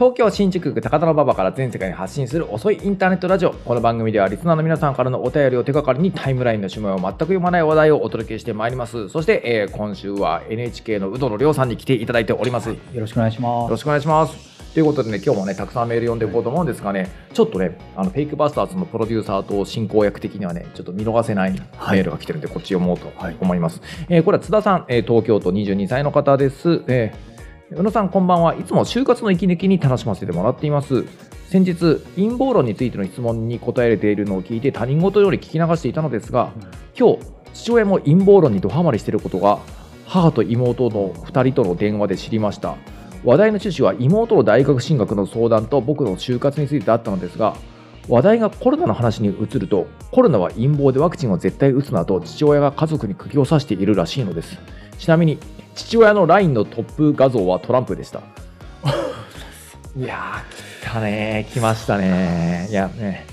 東京新宿区高田馬場から全世界に発信する遅いインターネットラジオ。この番組ではリスナーの皆さんからのお便りを手がかりにタイムラインの趣味を全く読まない話題をお届けしてまいります。そして、えー今週は NHK の宇野亮さんに来ていただいております、よよろしくお願いします。ろしくお願いしますということでね今日もねたくさんメール読んでいこうと思うんですがねちょっとねあのフェイクバスターズのプロデューサーと進行役的にはねちょっと見逃せないメールが来てるんで、こっち読もうとはい思い。ます、えーこれは津田さん、えー東京都22歳の方です、えー宇野さんこんばんは。いつも就活の息抜きに楽しませてもらっています。先日陰謀論についての質問に答えているのを聞いて他人事より聞き流していたのですが今日父親も陰謀論にドハマりしていることが母と妹の2人との電話で知りました。話題の趣旨は妹の大学進学の相談と僕の就活についてだったのですが話題がコロナの話に移るとコロナは陰謀でワクチンを絶対打つなと父親が家族に釘を刺しているらしいのですちなみに父親の LINE のトップ画像はトランプでした。いやー来たね。来ましたね。いやね。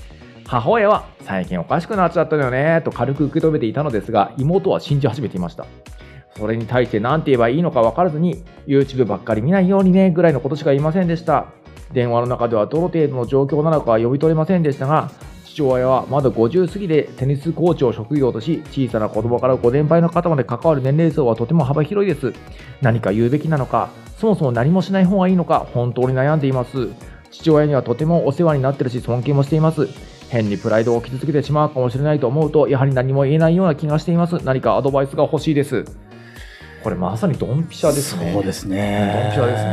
母親は最近おかしくなっちゃったのよね。と軽く受け止めていたのですが妹は信じ始めていました。それに対して何て言えばいいのか分からずに YouTube ばっかり見ないようにねぐらいのことしか言いませんでした。電話の中ではどの程度の状況なのかは読み取れませんでしたが父親はまだ50過ぎでテニスコーチを職業とし小さな子供からご年配の方まで関わる年齢層はとても幅広いです。何か言うべきなのかそもそも何もしない方がいいのか本当に悩んでいます。父親にはとてもお世話になってるし尊敬もしています。変にプライドを傷つけてしまうかもしれないと思うとやはり何も言えないような気がしています。何かアドバイスが欲しいです。これまさにドンピシャですね。そうですドンね。ピシャですね、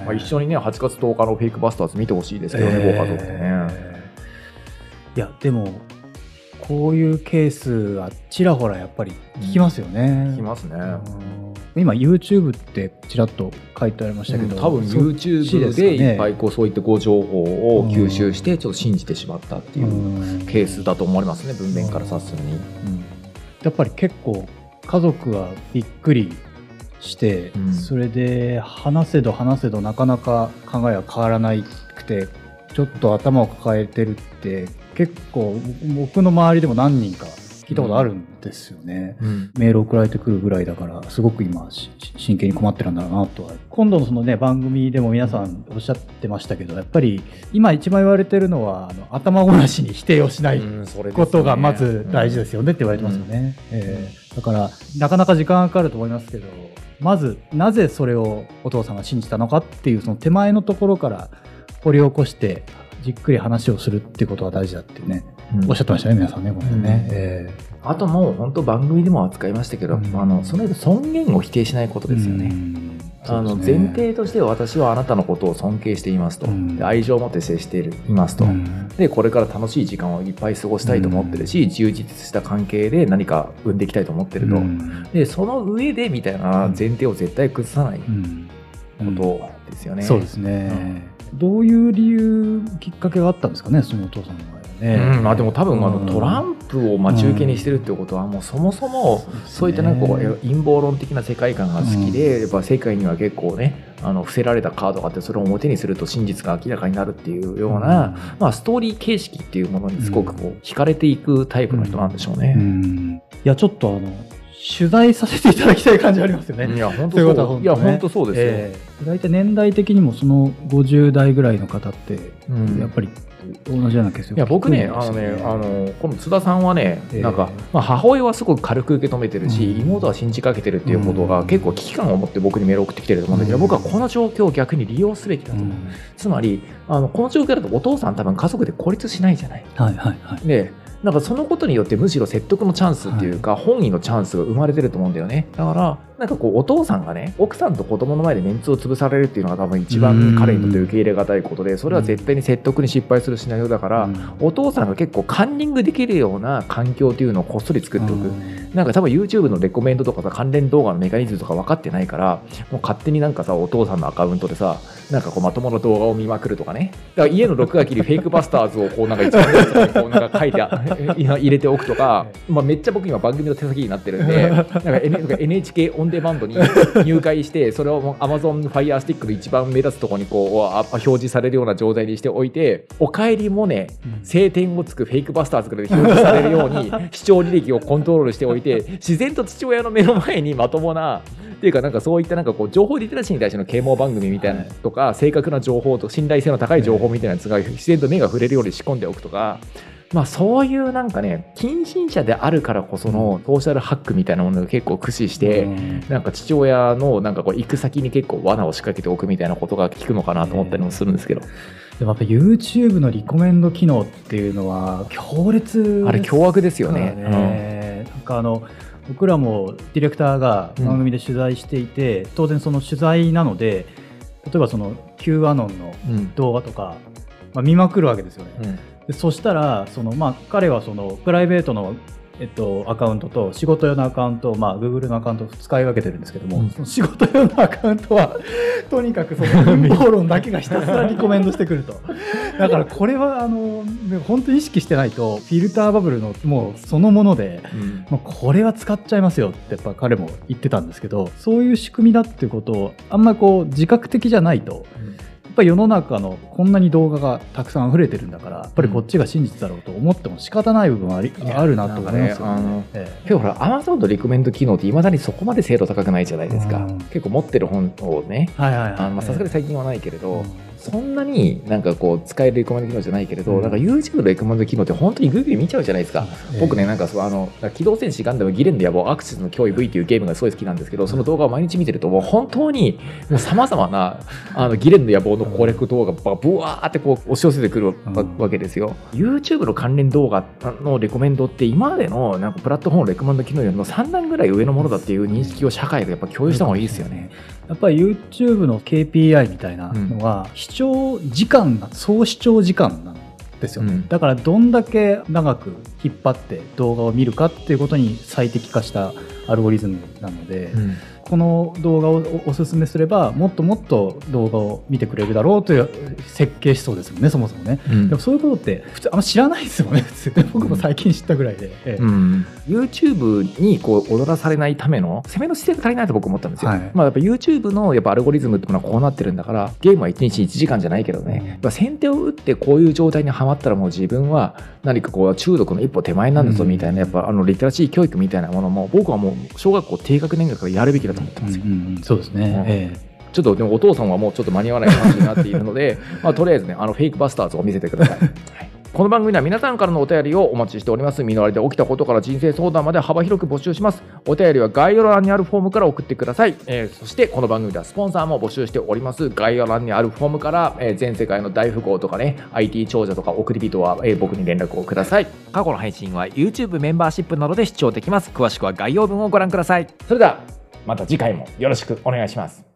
うんまあ、一緒にね8月10日のフェイクバスターズ見てほしいですけどね、ご家族でね、えーいや、でも、こういうケースはちらほらやっぱり聞きますよね。聞きますね、うん。今 YouTube ってちらっと書いてありましたけど、多分そっち YouTube でいっぱいこうそういったご情報を吸収してちょっと信じてしまったっていううん。ケースだと思われますね文面から察するに。うん。やっぱり結構家族はびっくりして、うん。それで話せど話せどなかなか考えは変わらないくてちょっと頭を抱えてるって結構僕の周りでも何人か聞いたことあるんですよね。うん。メール送られてくるぐらいだからすごく今し真剣に困ってるんだろうなとは。今度のそのね番組でも皆さんおっしゃってましたけどやっぱり今一番言われてるのはあの頭ごなしに否定をしないことがまず大事ですよねって言われてますよね。えーだからなかなか時間がかかると思いますけどまずなぜそれをお父さんが信じたのかっていうその手前のところから掘り起こしてじっくり話をするってことが大事だってね、うん。おっしゃってましたね皆さんねこれね。うん。えあともう本当番組でも扱いましたけど、うん。あのその尊厳を否定しないことーですよね。うん。あの前提として私はあなたのことを尊敬していますと、うん。で愛情を持って接しているいますと、うん。でこれから楽しい時間をいっぱい過ごしたいと思ってるし、充実した関係で何か生んでいきたいと思ってると、うん。でその上でみたいな前提を絶対崩さないこうん。とですよね。そうですね、どういう理由きっかけがあったんですかねそのお父さんの場合はね。うんまあ、でも多分あのうん。トランプを待ち受けにしてるってことはもうそもそもそういったなんかこうね。陰謀論的な世界観が好きでやっぱ世界には結構ねあの伏せられたカードがあってそれを表にすると真実が明らかになるっていうような、まあ、ストーリー形式っていうものにすごくこう惹かれていくタイプの人なんでしょううね。ん。いやちょっとあの取材させていただきたい感じありますよね。いや本当そう。いや本当そうですよ。ええ。大体年代的にもその50代ぐらいの方ってうん。やっぱり同じようなケースいや僕ね、あのね、あのこの津田さんはね、ええ。なんか、まあ、母親はすごく軽く受け止めてるし、うん。妹は信じかけてるっていうことが、うん。結構危機感を持って僕にメールを送ってきてると思うんだけど、うん。僕はこの状況を逆に利用すべきだと思う。うん。つまりあの、この状況だとお父さん多分家族で孤立しないじゃない。はいはいはい。でなんかそのことによってむしろ説得のチャンスっていうか、本意のチャンスが生まれてると思うんだよね。だからなんかこうお父さんがね奥さんと子供の前でメンツを潰されるっていうのが多分一番彼にとって受け入れがたいことでそれは絶対に説得に失敗するシナリオだから、うん。お父さんが結構カンニングできるような環境っていうのをこっそり作っておく、なんか多分 YouTube のレコメンドとかさ関連動画のメカニズムとか分かってないからもう勝手になんかさお父さんのアカウントでさなんかこうまともな動画を見まくるとかね。だから家の録画機にフェイクバスターズをこうなんか一番上とかにこうなんか書いて入れておくとか、まあ、めっちゃ僕今番組の手先になってるんで なんか NHK オンデマンドに入会してそれをもう Amazon Fire Stick の一番目立つところにこうあ表示されるような状態にしておいて「おかえりモネ」晴天をつくフェイクバスターズから表示されるように視聴履歴をコントロールしておいて自然と父親の目の前にまともなっていうかなんかそういったなんかこう情報リテラシーに対しての啓蒙番組みたいなとか、正確な情報と信頼性の高い情報みたいなやつが自然と目が触れるように仕込んでおくとか。まあそういうなんかね近親者であるからこそのソーシャルハックみたいなものを結構駆使して、なんか父親のなんかこう行く先に結構罠を仕掛けておくみたいなことが効くのかなと思ったりもするんですけど、でもやっぱ YouTube のリコメンド機能っていうのは強烈あれ凶悪ですよね。ね。なんかあの僕らもディレクターが番組で取材していて、当然その取材なので例えばその Q アノンのうんうん。動画とか、まあ、見まくるわけですよね。うん。でそしたらその、まあ、彼はそのプライベートの、えっと、アカウントと仕事用のアカウントを、まあ、Google のアカウントを使い分けてるんですけども、うん。仕事用のアカウントはとにかくその陰謀論だけがひたすらリコメンドしてくると。だからこれはあのね本当に意識してないとフィルターバブルのもうそのものでうん。もうこれは使っちゃいますよってやっぱ彼も言ってたんですけどそういう仕組みだっていうことをあんまりこう自覚的じゃないとやっぱり世の中のこんなに動画がたくさん溢れてるんだからやっぱりこっちが真実だろうと思っても仕方ない部分はあり、いやあるなと思いますよね。ね。えけどほら、アマゾンのリコメンド機能っていまだにそこまで精度高くないじゃないですか。うん。結構持ってる本をね、さすがに最近はないけれど、うん。そんなになんかこう使えるリコメンド機能じゃないけれど、うん。なんか YouTube のリコメンド機能って本当にグイグイ見ちゃうじゃないですか。ええ。僕ね、なんかそうあの、機動戦士ガンダムギレンの野望アクシスの脅威 V っていうゲームがすごい好きなんですけど、その動画を毎日見てると、もう本当にもう様々なあのギレンの野望の攻略動画がブワーってこう押し寄せてくるわけですよ。YouTube の関連動画のレコメンドって今までのなんかプラットフォームのレコメンド機能よりも3段ぐらい上のものだっていう認識を社会がやっぱ共有した方がいいですよね。やっぱり YouTube の KPI みたいなのは、視聴時間が総視聴時間なんですよね、うんだからどんだけ長く引っ張って動画を見るかっていうことに最適化したアルゴリズムなので、うんこの動画をおおすすめすればもっともっと動画を見てくれるだろうという設計思想ですよねそもそもね。うん。でもそういうことって普通あんま知らないですよね普通。僕も最近知ったぐらいで、ええうん、YouTube にこう踊らされないための攻めの姿勢が足りないと僕思ったんですよ。はい。まあやっぱ YouTube のやっぱアルゴリズムってものはこうなってるんだからゲームは1日1時間じゃないけどね、うんやっぱ先手を打ってこういう状態にはまったらもう自分は何かこう中毒の一歩手前なんだぞうん。みたいなやっぱあのリテラシー教育みたいなものも僕はもう小学校低学年からやるべきだと思ってます。よ。うんうんうん。そうですね、うん。ええ。ちょっとでもお父さんはもうちょっと間に合わない感じになっているので、まあ、とりあえずね、あのフェイクバスターズを見せてください。はいこの番組では皆さんからのお便りをお待ちしております。身の回りで起きたことから人生相談まで幅広く募集します。お便りは概要欄にあるフォームから送ってください。えーそしてこの番組ではスポンサーも募集しております。概要欄にあるフォームから、えー全世界の大富豪とかね、IT 長者とか送り人は、えー僕に連絡をください。過去の配信は YouTube メンバーシップなどで視聴できます。詳しくは概要文をご覧ください。それではまた次回もよろしくお願いします。